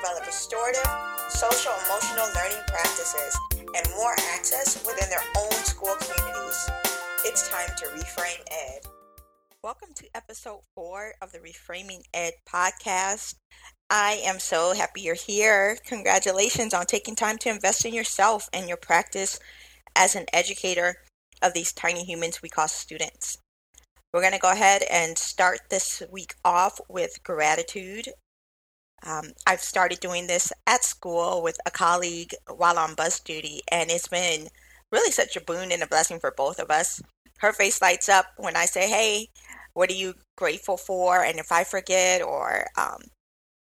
develop restorative, social, emotional learning practices and more access within their own school communities. It's time to reframe ed. Welcome to episode four of the Reframing Ed podcast. I am so happy you're here. Congratulations on taking time to invest in yourself and your practice as an educator of these tiny humans we call students. We're going to go ahead and start this week off with gratitude. Um, I've started doing this at school with a colleague while on bus duty, and it's been really such a boon and a blessing for both of us. Her face lights up when I say, Hey, what are you grateful for? And if I forget or um,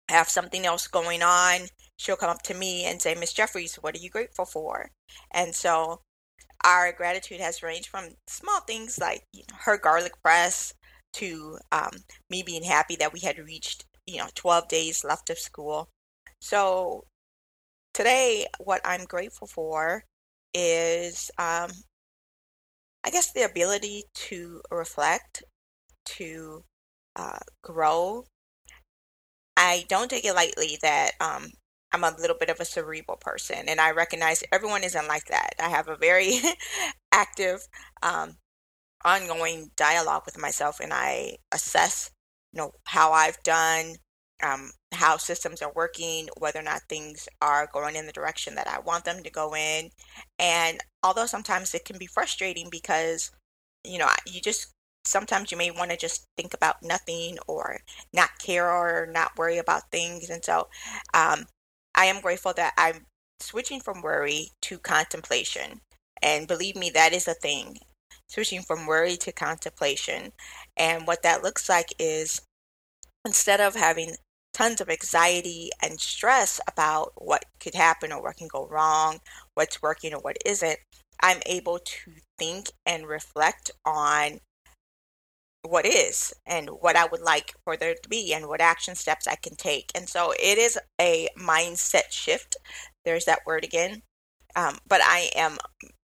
have something else going on, she'll come up to me and say, Miss Jeffries, what are you grateful for? And so our gratitude has ranged from small things like you know, her garlic press to um, me being happy that we had reached you know 12 days left of school so today what i'm grateful for is um, i guess the ability to reflect to uh, grow i don't take it lightly that um, I'm a little bit of a cerebral person, and I recognize everyone isn't like that. I have a very active, um, ongoing dialogue with myself, and I assess, know, how I've done, um, how systems are working, whether or not things are going in the direction that I want them to go in. And although sometimes it can be frustrating because, you know, you just sometimes you may want to just think about nothing or not care or not worry about things. And so, um, I am grateful that I'm switching from worry to contemplation. And believe me, that is a thing. Switching from worry to contemplation. And what that looks like is instead of having tons of anxiety and stress about what could happen or what can go wrong, what's working or what isn't, I'm able to think and reflect on what is and what I would like for there to be and what action steps I can take. And so it is a mindset shift. There's that word again. Um, but I am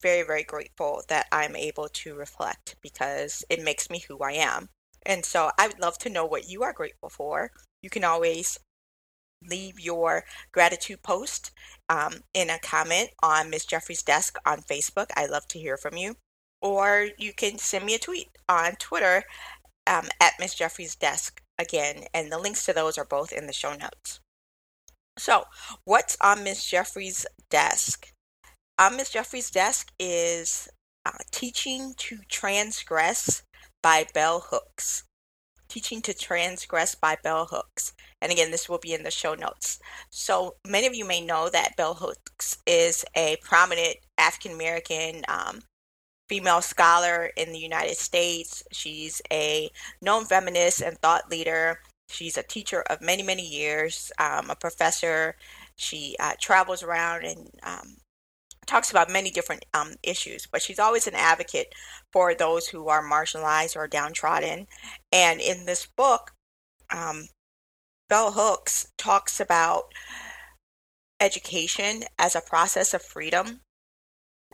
very, very grateful that I'm able to reflect because it makes me who I am. And so I would love to know what you are grateful for. You can always leave your gratitude post um, in a comment on Miss Jeffries desk on Facebook. I love to hear from you or you can send me a tweet on Twitter um, at Miss Jeffries desk again, and the links to those are both in the show notes. So, what's on Miss Jeffries desk? On Miss Jeffries desk is uh, Teaching to Transgress by Bell Hooks. Teaching to Transgress by Bell Hooks. And again, this will be in the show notes. So, many of you may know that Bell Hooks is a prominent African American um, female scholar in the United States. She's a known feminist and thought leader. She's a teacher of many, many years, um, a professor. She uh, travels around and um, talks about many different um, issues, but she's always an advocate for those who are marginalized or downtrodden. And in this book, um, Bell Hooks talks about education as a process of freedom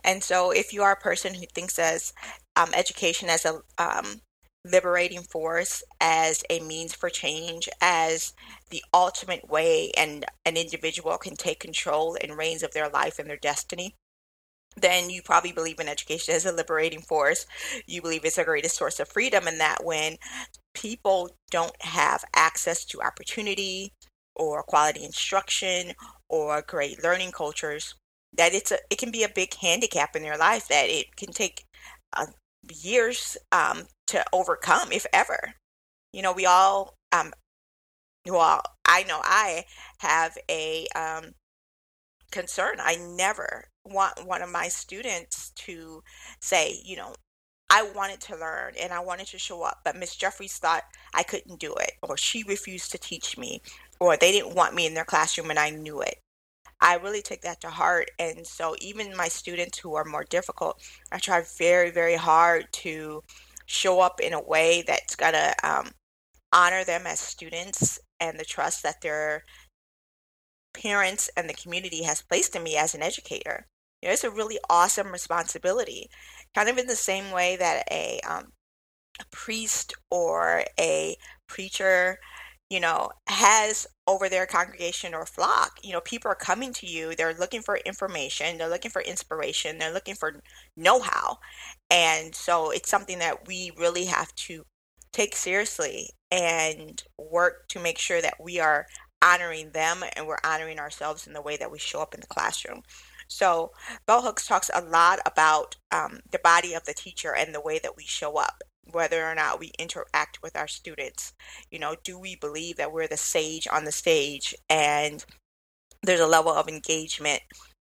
and so, if you are a person who thinks as um, education as a um, liberating force, as a means for change, as the ultimate way and an individual can take control and reins of their life and their destiny, then you probably believe in education as a liberating force. You believe it's the greatest source of freedom, and that when people don't have access to opportunity or quality instruction or great learning cultures, that it's a it can be a big handicap in their life that it can take uh, years um, to overcome, if ever. You know, we all um, well, I know I have a um, concern. I never want one of my students to say, you know, I wanted to learn and I wanted to show up, but Miss Jeffries thought I couldn't do it, or she refused to teach me, or they didn't want me in their classroom and I knew it. I really take that to heart. And so, even my students who are more difficult, I try very, very hard to show up in a way that's going to um, honor them as students and the trust that their parents and the community has placed in me as an educator. Know, it's a really awesome responsibility, kind of in the same way that a, um, a priest or a preacher you know, has over their congregation or flock. You know, people are coming to you, they're looking for information, they're looking for inspiration, they're looking for know how. And so it's something that we really have to take seriously and work to make sure that we are honoring them and we're honoring ourselves in the way that we show up in the classroom. So, Bell Hooks talks a lot about um, the body of the teacher and the way that we show up whether or not we interact with our students. You know, do we believe that we're the sage on the stage and there's a level of engagement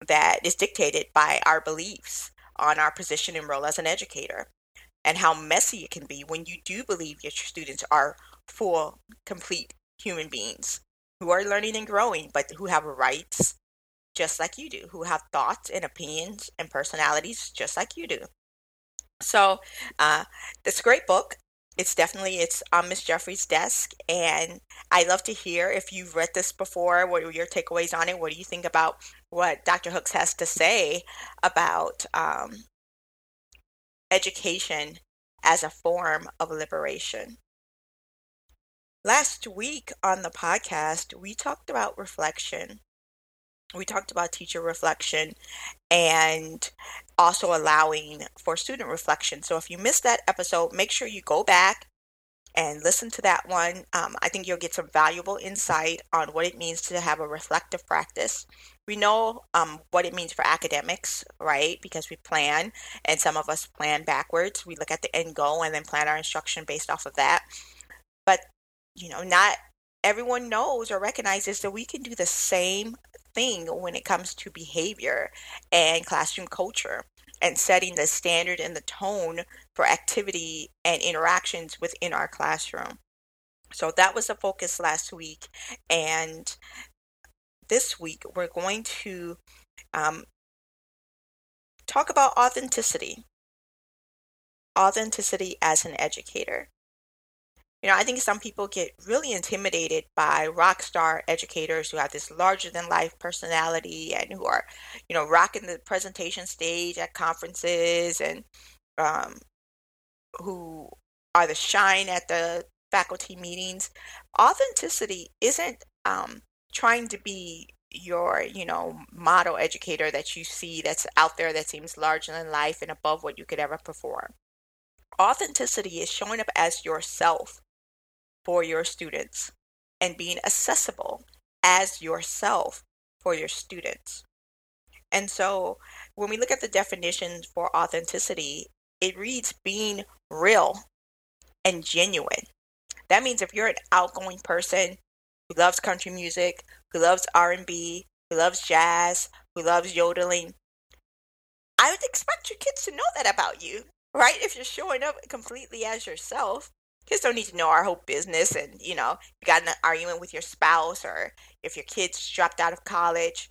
that is dictated by our beliefs on our position and role as an educator and how messy it can be when you do believe your students are full, complete human beings who are learning and growing, but who have rights just like you do, who have thoughts and opinions and personalities just like you do. So uh, it's a great book. It's definitely it's on Miss Jeffries desk, and I'd love to hear if you've read this before. What are your takeaways on it? What do you think about what Dr. Hooks has to say about um, education as a form of liberation? Last week on the podcast, we talked about reflection we talked about teacher reflection and also allowing for student reflection. So if you missed that episode, make sure you go back and listen to that one. Um, I think you'll get some valuable insight on what it means to have a reflective practice. We know um, what it means for academics, right? Because we plan, and some of us plan backwards. We look at the end goal and then plan our instruction based off of that. But, you know, not everyone knows or recognizes that we can do the same thing when it comes to behavior and classroom culture and setting the standard and the tone for activity and interactions within our classroom. So that was the focus last week. And this week, we're going to um, talk about authenticity. Authenticity as an educator. You know, I think some people get really intimidated by rock star educators who have this larger than life personality and who are, you know, rocking the presentation stage at conferences and um, who are the shine at the faculty meetings. Authenticity isn't um, trying to be your, you know, model educator that you see that's out there that seems larger than life and above what you could ever perform. Authenticity is showing up as yourself for your students and being accessible as yourself for your students. And so when we look at the definition for authenticity, it reads being real and genuine. That means if you're an outgoing person who loves country music, who loves R&B, who loves jazz, who loves yodeling, I would expect your kids to know that about you, right? If you're showing up completely as yourself, kids don't need to know our whole business and you know you got an argument with your spouse or if your kids dropped out of college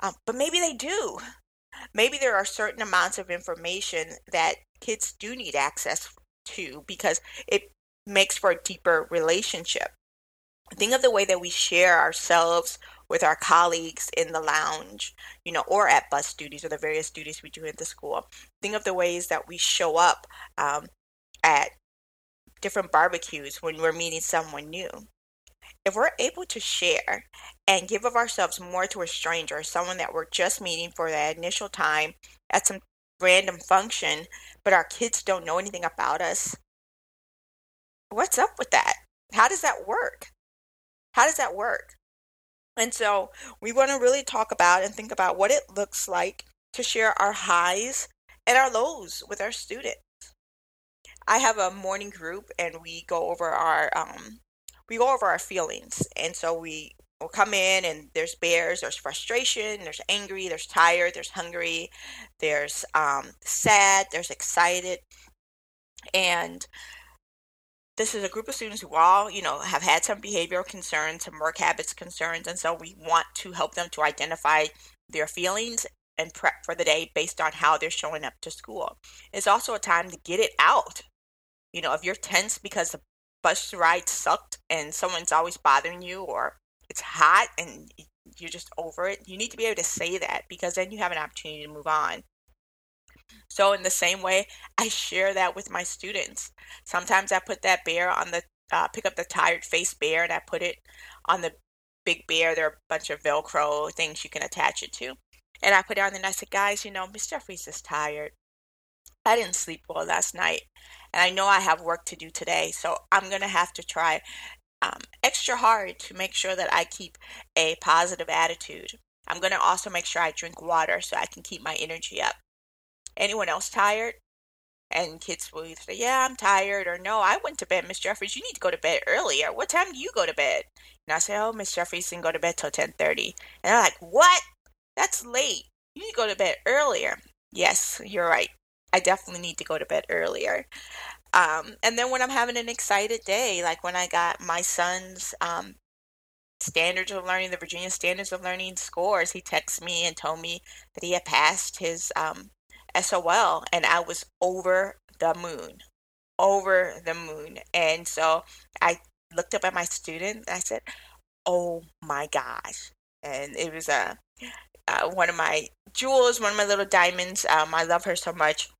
um, but maybe they do maybe there are certain amounts of information that kids do need access to because it makes for a deeper relationship think of the way that we share ourselves with our colleagues in the lounge, you know, or at bus duties or the various duties we do at the school. Think of the ways that we show up um, at different barbecues when we're meeting someone new. If we're able to share and give of ourselves more to a stranger, someone that we're just meeting for that initial time at some random function, but our kids don't know anything about us, what's up with that? How does that work? How does that work? And so we want to really talk about and think about what it looks like to share our highs and our lows with our students. I have a morning group and we go over our um we go over our feelings. And so we will come in and there's bears, there's frustration, there's angry, there's tired, there's hungry, there's um sad, there's excited. And this is a group of students who all, you know, have had some behavioral concerns, some work habits concerns, and so we want to help them to identify their feelings and prep for the day based on how they're showing up to school. It's also a time to get it out you know, if you're tense because the bus ride sucked and someone's always bothering you or it's hot and you're just over it, you need to be able to say that because then you have an opportunity to move on. So, in the same way, I share that with my students. Sometimes I put that bear on the uh, pick up the tired face bear and I put it on the big bear. There are a bunch of Velcro things you can attach it to. And I put it on and I said, guys, you know, Miss Jeffries is tired. I didn't sleep well last night. And I know I have work to do today. So I'm to have to try um, extra hard to make sure that I keep a positive attitude. I'm to also make sure I drink water so I can keep my energy up. Anyone else tired? And kids will either say, Yeah, I'm tired, or No, I went to bed, Miss Jeffries. You need to go to bed earlier. What time do you go to bed? And I say, Oh, Miss Jeffries didn't go to bed till 10.30. And they're like, What? That's late. You need to go to bed earlier. Yes, you're right. I definitely need to go to bed earlier. Um, and then when I'm having an excited day, like when I got my son's um, standards of learning, the Virginia Standards of Learning scores, he texted me and told me that he had passed his um, SOL, and I was over the moon, over the moon. And so I looked up at my student and I said, "Oh my gosh!" And it was a uh, one of my jewels, one of my little diamonds. Um, I love her so much.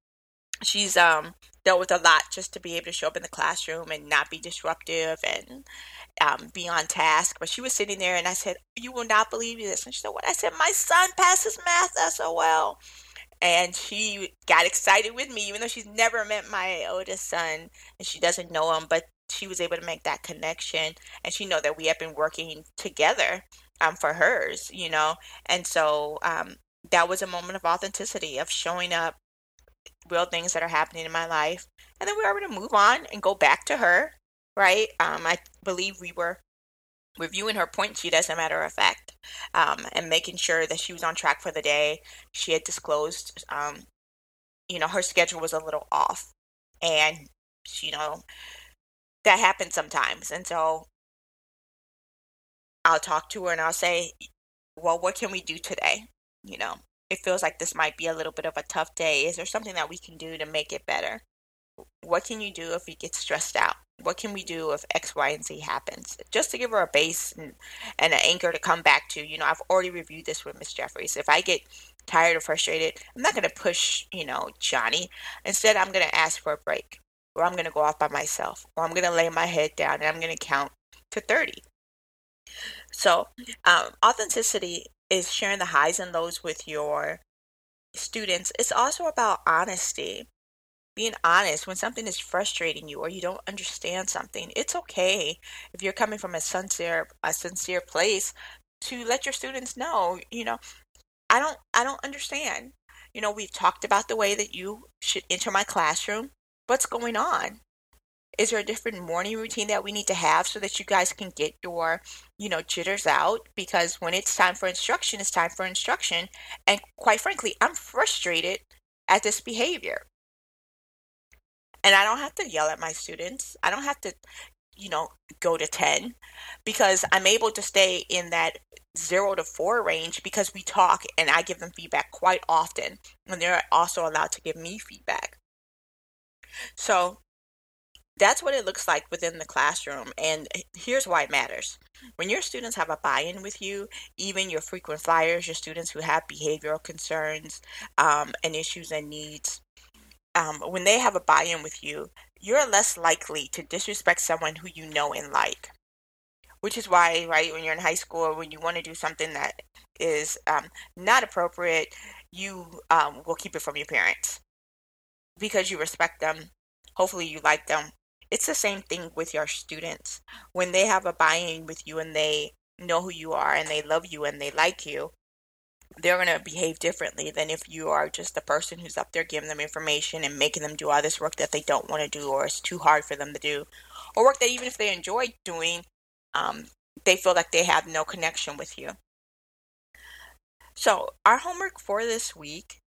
She's um dealt with a lot just to be able to show up in the classroom and not be disruptive and um, be on task. But she was sitting there and I said, You will not believe this. And she said, What? I said, My son passes math SOL and she got excited with me even though she's never met my oldest son and she doesn't know him but she was able to make that connection and she know that we have been working together um, for hers you know and so um, that was a moment of authenticity of showing up real things that are happening in my life and then we were able to move on and go back to her right? Um, i believe we were reviewing her point sheet as a matter of fact um, and making sure that she was on track for the day. She had disclosed um, you know her schedule was a little off and you know that happens sometimes and so i'll talk to her and i'll say well what can we do today? You know it feels like this might be a little bit of a tough day is there something that we can do to make it better what can you do if you get stressed out what can we do if X, Y, and Z happens? Just to give her a base and, and an anchor to come back to. You know, I've already reviewed this with Miss Jeffries. If I get tired or frustrated, I'm not going to push, you know, Johnny. Instead, I'm going to ask for a break, or I'm going to go off by myself, or I'm going to lay my head down and I'm going to count to 30. So, um, authenticity is sharing the highs and lows with your students. It's also about honesty. Being honest when something is frustrating you or you don't understand something it's okay if you're coming from a sincere a sincere place to let your students know you know i don't i don't understand. You know we've talked about the way that you should enter my classroom. What's going on is there a different morning routine that we need to have so that you guys can get your you know jitters out because when it's time for instruction it's time for instruction and quite frankly i'm frustrated at this behavior and I don't have to yell at my students. I don't have to, you know, go to 10 because I'm able to stay in that zero to four range because we talk and I give them feedback quite often. And they're also allowed to give me feedback. So that's what it looks like within the classroom. And here's why it matters. When your students have a buy in with you, even your frequent flyers, your students who have behavioral concerns um, and issues and needs, um, when they have a buy-in with you, you're less likely to disrespect someone who you know and like. Which is why, right, when you're in high school or when you want to do something that is um, not appropriate, you um, will keep it from your parents because you respect them. Hopefully, you like them. It's the same thing with your students. When they have a buy in with you and they know who you are and they love you and they like you, they're going to behave differently than if you are just the person who's up there giving them information and making them do all this work that they don't want to do or it's too hard for them to do or work that even if they enjoy doing um, they feel like they have no connection with you so our homework for this week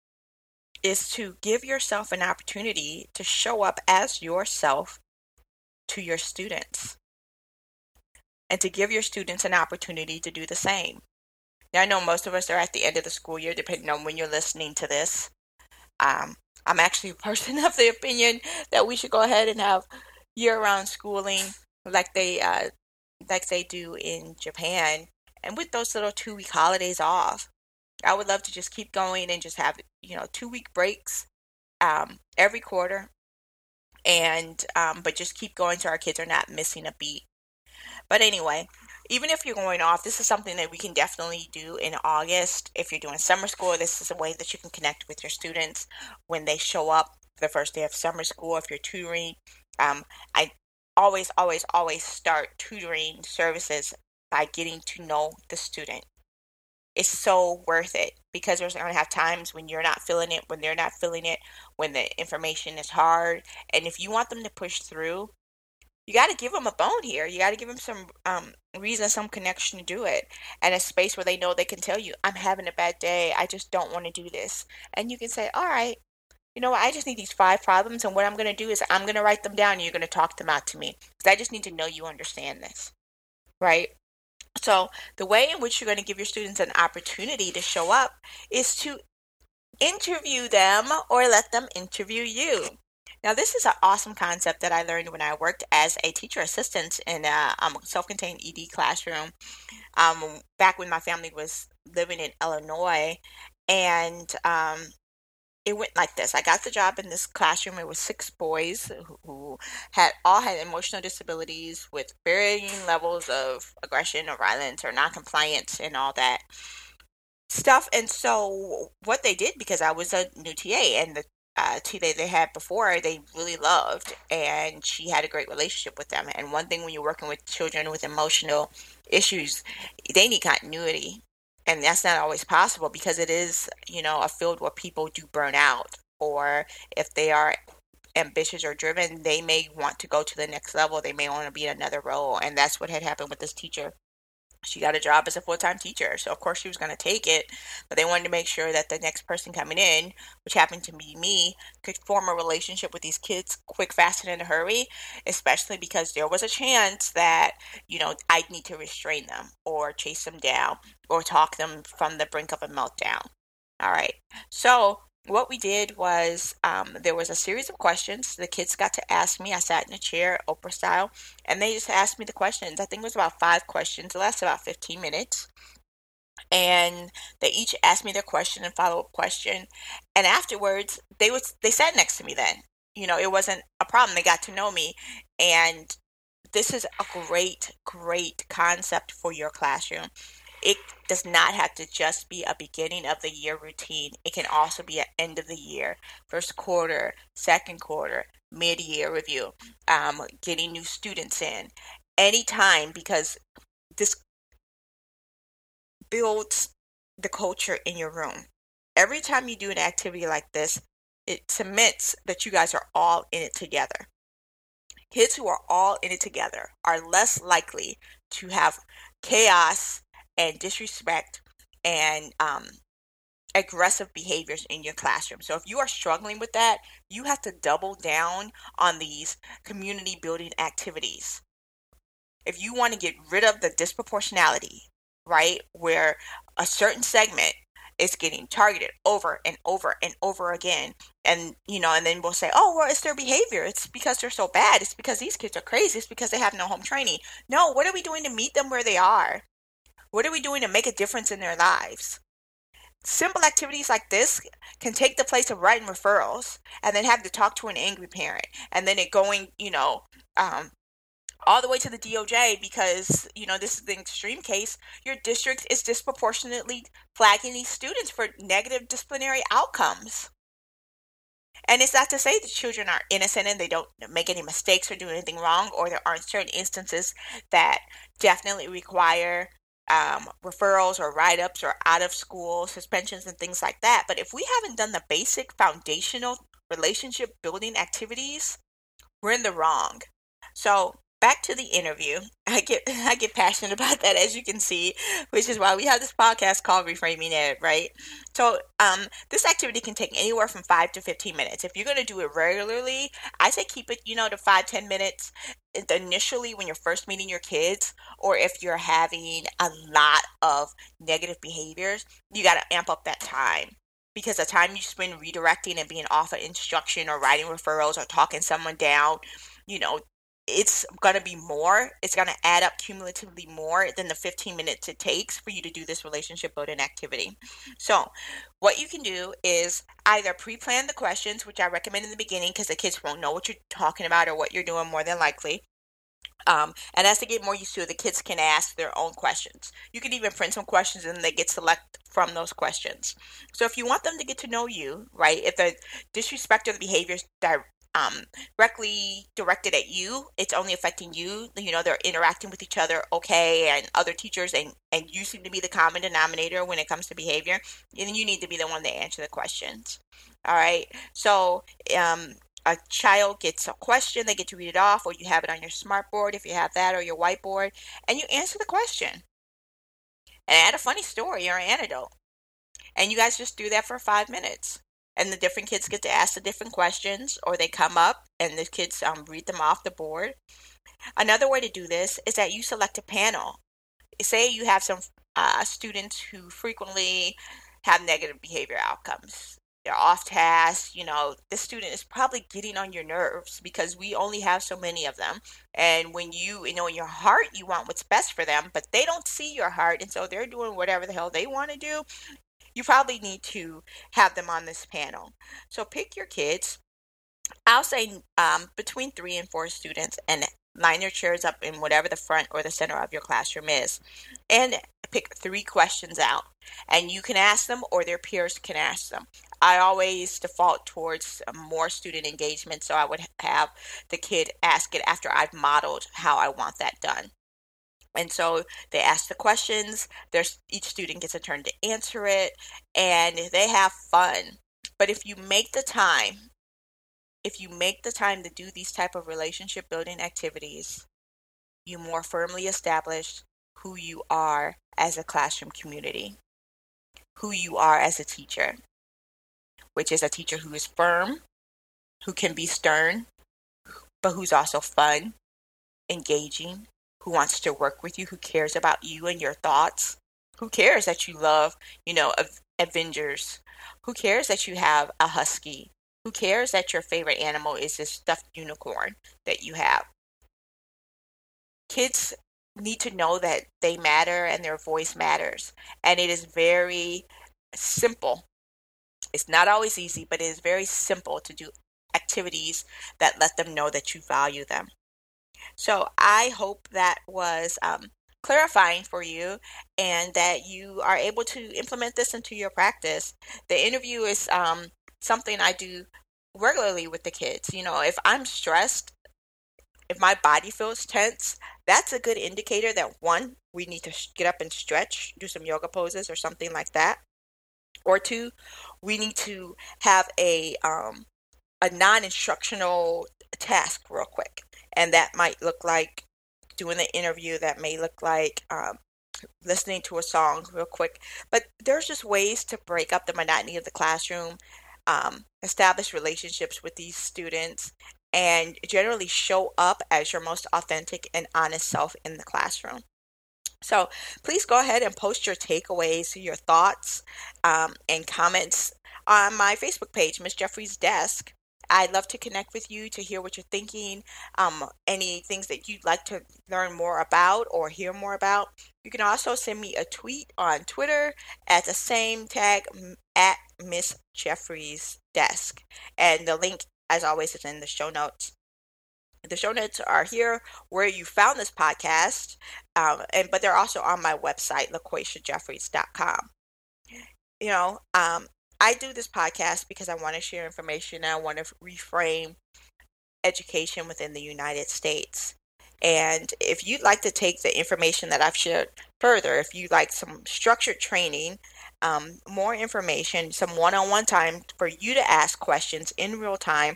is to give yourself an opportunity to show up as yourself to your students and to give your students an opportunity to do the same now, I know most of us are at the end of the school year, depending on when you're listening to this. Um, I'm actually a person of the opinion that we should go ahead and have year-round schooling, like they uh, like they do in Japan, and with those little two-week holidays off. I would love to just keep going and just have you know two-week breaks um, every quarter, and um, but just keep going so our kids are not missing a beat. But anyway, even if you're going off, this is something that we can definitely do in August. If you're doing summer school, this is a way that you can connect with your students when they show up the first day of summer school. If you're tutoring, um, I always, always, always start tutoring services by getting to know the student. It's so worth it because there's going to have times when you're not feeling it, when they're not feeling it, when the information is hard. And if you want them to push through, you got to give them a bone here. You got to give them some um, reason, some connection to do it, and a space where they know they can tell you, "I'm having a bad day. I just don't want to do this." And you can say, "All right, you know what? I just need these five problems, and what I'm going to do is I'm going to write them down, and you're going to talk them out to me because I just need to know you understand this, right?" So the way in which you're going to give your students an opportunity to show up is to interview them or let them interview you. Now, this is an awesome concept that I learned when I worked as a teacher assistant in a um, self-contained ED classroom um, back when my family was living in Illinois. And um, it went like this. I got the job in this classroom. It was six boys who had all had emotional disabilities with varying levels of aggression or violence or non-compliance and all that stuff. And so what they did, because I was a new TA and the uh, TA they had before, they really loved, and she had a great relationship with them. And one thing when you're working with children with emotional issues, they need continuity, and that's not always possible because it is, you know, a field where people do burn out, or if they are ambitious or driven, they may want to go to the next level. They may want to be in another role, and that's what had happened with this teacher she got a job as a full-time teacher so of course she was going to take it but they wanted to make sure that the next person coming in which happened to be me could form a relationship with these kids quick fast and in a hurry especially because there was a chance that you know i'd need to restrain them or chase them down or talk them from the brink of a meltdown. All right. So what we did was um, there was a series of questions. The kids got to ask me. I sat in a chair, Oprah style, and they just asked me the questions. I think it was about five questions. It lasted about 15 minutes. And they each asked me their question and follow up question. And afterwards, they was they sat next to me. Then you know it wasn't a problem. They got to know me, and this is a great, great concept for your classroom it does not have to just be a beginning of the year routine. It can also be an end of the year, first quarter, second quarter, mid year review, um, getting new students in anytime because this builds the culture in your room. Every time you do an activity like this, it cements that you guys are all in it together. Kids who are all in it together are less likely to have chaos and disrespect and um, aggressive behaviors in your classroom. So if you are struggling with that, you have to double down on these community building activities. If you want to get rid of the disproportionality, right, where a certain segment is getting targeted over and over and over again and you know and then we'll say oh well it's their behavior. It's because they're so bad. It's because these kids are crazy. It's because they have no home training. No what are we doing to meet them where they are what are we doing to make a difference in their lives? Simple activities like this can take the place of writing referrals and then have to talk to an angry parent and then it going, you know, um, all the way to the DOJ because, you know, this is the extreme case. Your district is disproportionately flagging these students for negative disciplinary outcomes. And it's not to say that children are innocent and they don't make any mistakes or do anything wrong, or there aren't certain instances that definitely require um, referrals or write ups or out of school suspensions and things like that. But if we haven't done the basic foundational relationship building activities, we're in the wrong. So back to the interview. I get I get passionate about that as you can see, which is why we have this podcast called Reframing Ed, right? So um this activity can take anywhere from five to fifteen minutes. If you're gonna do it regularly, I say keep it, you know, to five, ten minutes initially when you're first meeting your kids, or if you're having a lot of negative behaviors, you gotta amp up that time because the time you spend redirecting and being off of instruction or writing referrals or talking someone down, you know, it's going to be more. It's going to add up cumulatively more than the 15 minutes it takes for you to do this relationship building activity. So, what you can do is either pre plan the questions, which I recommend in the beginning because the kids won't know what you're talking about or what you're doing more than likely. Um, and as they get more used to it, the kids can ask their own questions. You can even print some questions and they get select from those questions. So if you want them to get to know you, right, if the disrespect or the behaviors um, directly directed at you. It's only affecting you. You know, they're interacting with each other, okay, and other teachers, and and you seem to be the common denominator when it comes to behavior. And you need to be the one to answer the questions. All right. So, um, a child gets a question, they get to read it off, or you have it on your smartboard if you have that, or your whiteboard, and you answer the question. And add a funny story or an anecdote. And you guys just do that for five minutes and the different kids get to ask the different questions or they come up and the kids um, read them off the board. Another way to do this is that you select a panel. Say you have some uh, students who frequently have negative behavior outcomes. They're off task you know the student is probably getting on your nerves because we only have so many of them. And when you you know in your heart you want what's best for them but they don't see your heart and so they're doing whatever the hell they want to do you probably need to have them on this panel. So pick your kids. I'll say um, between three and four students and line your chairs up in whatever the front or the center of your classroom is and pick three questions out and you can ask them or their peers can ask them i always default towards more student engagement so i would have the kid ask it after i've modeled how i want that done and so they ask the questions. There's each student gets a turn to answer it, and they have fun. But if you make the time, if you make the time to do these type of relationship building activities, you more firmly establish who you are as a classroom community, who you are as a teacher, which is a teacher who is firm, who can be stern, but who's also fun, engaging, who wants to work with you, who cares about you and your thoughts, who cares that you love, you know, Avengers, who cares that you have a husky, who cares that your favorite animal is this stuffed unicorn that you have. Kids need to know that they matter and their voice matters. And it is very simple. It's not always easy, but it is very simple to do activities that let them know that you value them. So I hope that was um, clarifying for you and that you are able to implement this into your practice. The interview is um, something I do regularly with the kids. You know, if I'm stressed, if my body feels tense, that's a good indicator that one, we need to get up and stretch, do some yoga poses or something like that. Or two, we need to have a um, a non-instructional task real quick and that might look like doing an interview that may look like um, listening to a song real quick. But there's just ways to break up the monotony of the classroom um, establish relationships with these students and generally show up as your most authentic and honest self in the classroom. So please go ahead and post your takeaways your thoughts um, and comments on my facebook page miss Jeffries desk I'd love to connect with you to hear what you're thinking, um, any things that you'd like to learn more about or hear more about. You can also send me a tweet on Twitter at the same tag at Miss Jeffries Desk. And the link, as always, is in the show notes. The show notes are here where you found this podcast, um, and but they're also on my website, laquatiajeffries.com. You know, um, I do this podcast because I want to share information. And I want to reframe education within the United States. And if you'd like to take the information that I've shared further, if you'd like some structured training, um, more information, some one on one time for you to ask questions in real time,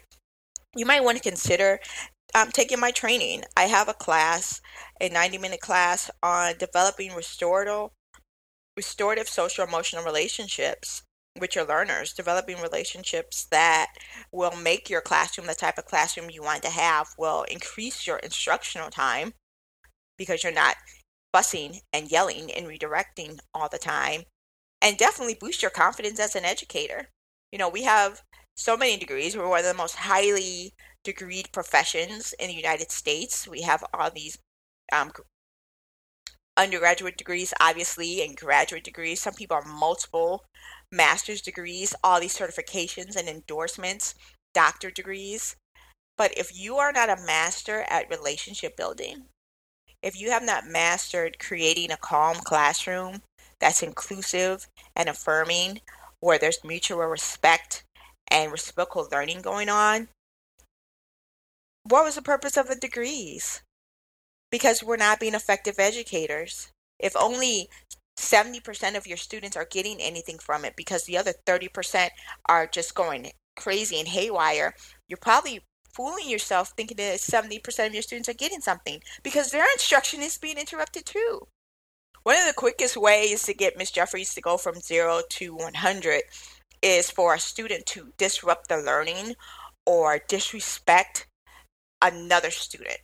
you might want to consider um, taking my training. I have a class, a 90 minute class on developing restorative, restorative social emotional relationships with your learners, developing relationships that will make your classroom the type of classroom you want to have, will increase your instructional time because you're not fussing and yelling and redirecting all the time, and definitely boost your confidence as an educator. You know, we have so many degrees. We're one of the most highly degreed professions in the United States. We have all these um, undergraduate degrees, obviously, and graduate degrees. Some people are multiple master's degrees, all these certifications and endorsements, doctor degrees. But if you are not a master at relationship building, if you have not mastered creating a calm classroom that's inclusive and affirming, where there's mutual respect and reciprocal learning going on, what was the purpose of the degrees? Because we're not being effective educators. If only 70% of your students are getting anything from it because the other 30% are just going crazy and haywire, you're probably fooling yourself thinking that 70% of your students are getting something because their instruction is being interrupted too. One of the quickest ways to get Miss Jeffries to go from 0 to 100 is for a student to disrupt the learning or disrespect another student.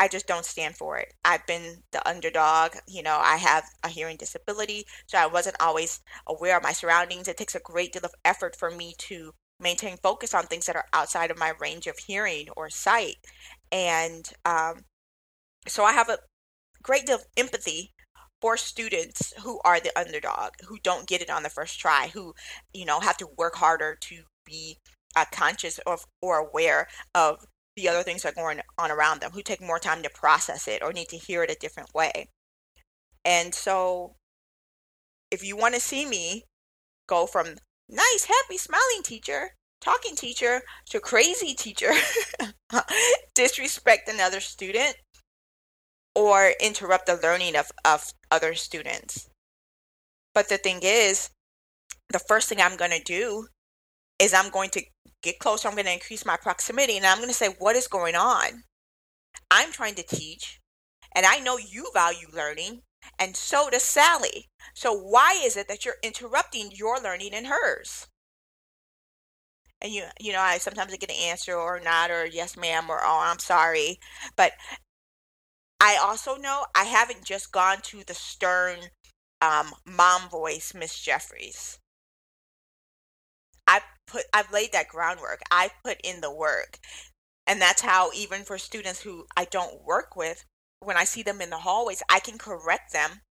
I just don't stand for it. I've been the underdog. You know, I have a hearing disability, so I wasn't always aware of my surroundings. It takes a great deal of effort for me to maintain focus on things that are outside of my range of hearing or sight. And um, so I have a great deal of empathy for students who are the underdog, who don't get it on the first try, who, you know, have to work harder to be uh, conscious of or aware of the other things that are going on around them, who take more time to process it or need to hear it a different way. And so, if you want to see me go from nice, happy, smiling teacher, talking teacher to crazy teacher, disrespect another student, or interrupt the learning of, of other students. But the thing is, the first thing I'm going to do is I'm going to get closer. I'm going to increase my proximity and I'm going to say, what is going on? I'm trying to teach, and I know you value learning, and so does Sally. So why is it that you're interrupting your learning and hers? And you, you know, I sometimes I get an answer or not, or yes, ma'am, or oh, I'm sorry. But I also know I haven't just gone to the stern um, mom voice, Miss Jeffries. Put I've laid that groundwork. I've put in the work. And that's how even for students who I don't work with, when I see them in the hallways, I can correct them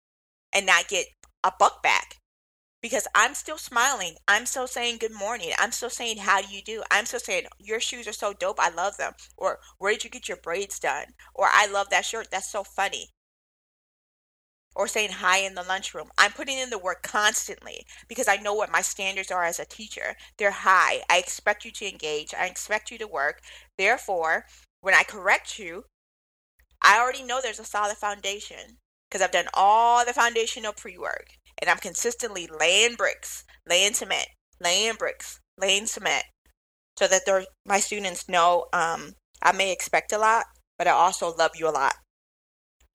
and not get a buck back because I'm still smiling. I'm still saying good morning. I'm still saying how do you do? I'm still saying your shoes are so dope. I love them. Or where did you get your braids done? Or I love that shirt. That's so funny or saying hi in the lunchroom. I'm putting in the work constantly because I know what my standards are as a teacher. They're high. I expect you to engage. I expect you to work. Therefore, when I correct you, I already know there's a solid foundation because I've done all the foundational pre work and I'm consistently laying bricks, laying cement, laying bricks, laying cement so that my students know um, I may expect a lot, but I also love you a lot.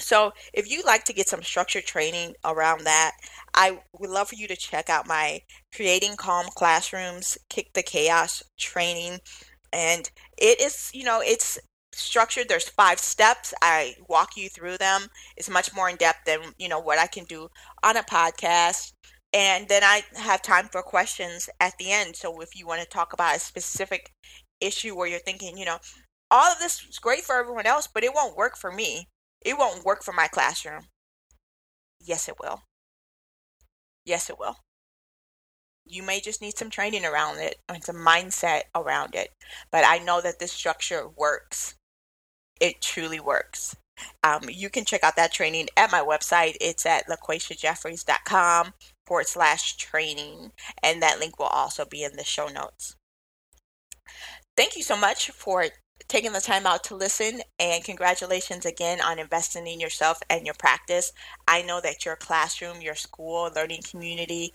So, if you'd like to get some structured training around that, I would love for you to check out my Creating Calm Classrooms Kick the Chaos training. And it is, you know, it's structured. There's five steps. I walk you through them. It's much more in depth than, you know, what I can do on a podcast. And then I have time for questions at the end. So if you want to talk about a specific issue where you're thinking, you know, all of this is great for everyone else, but it won't work for me it won't work for my classroom. Yes, it will. Yes, it will. You may just need some training around it and some mindset around it. But I know that this structure works. It truly works. Um, you can check out that training at my website. It's at laquatiajeffries.com forward slash training. And that link will also be in the show notes. Thank you so much for taking the time out to listen and congratulations again on investing in yourself and your practice. I know that your classroom, your school, learning community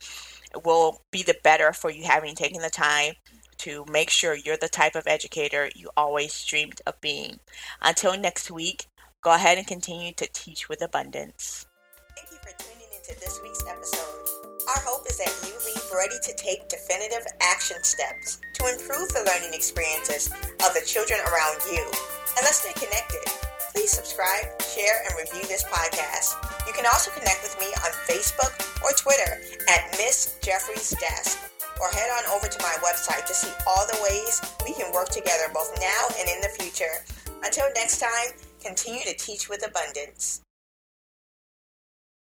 will be the better for you having taken the time to make sure you're the type of educator you always dreamed of being. Until next week, go ahead and continue to teach with abundance. Thank you for tuning into this week's episode. Our hope is that you leave ready to take definitive action steps to improve the learning experiences of the children around you. And let's stay connected. Please subscribe, share, and review this podcast. You can also connect with me on Facebook or Twitter at Miss Jeffries Desk. or head on over to my website to see all the ways we can work together both now and in the future. Until next time, continue to teach with abundance.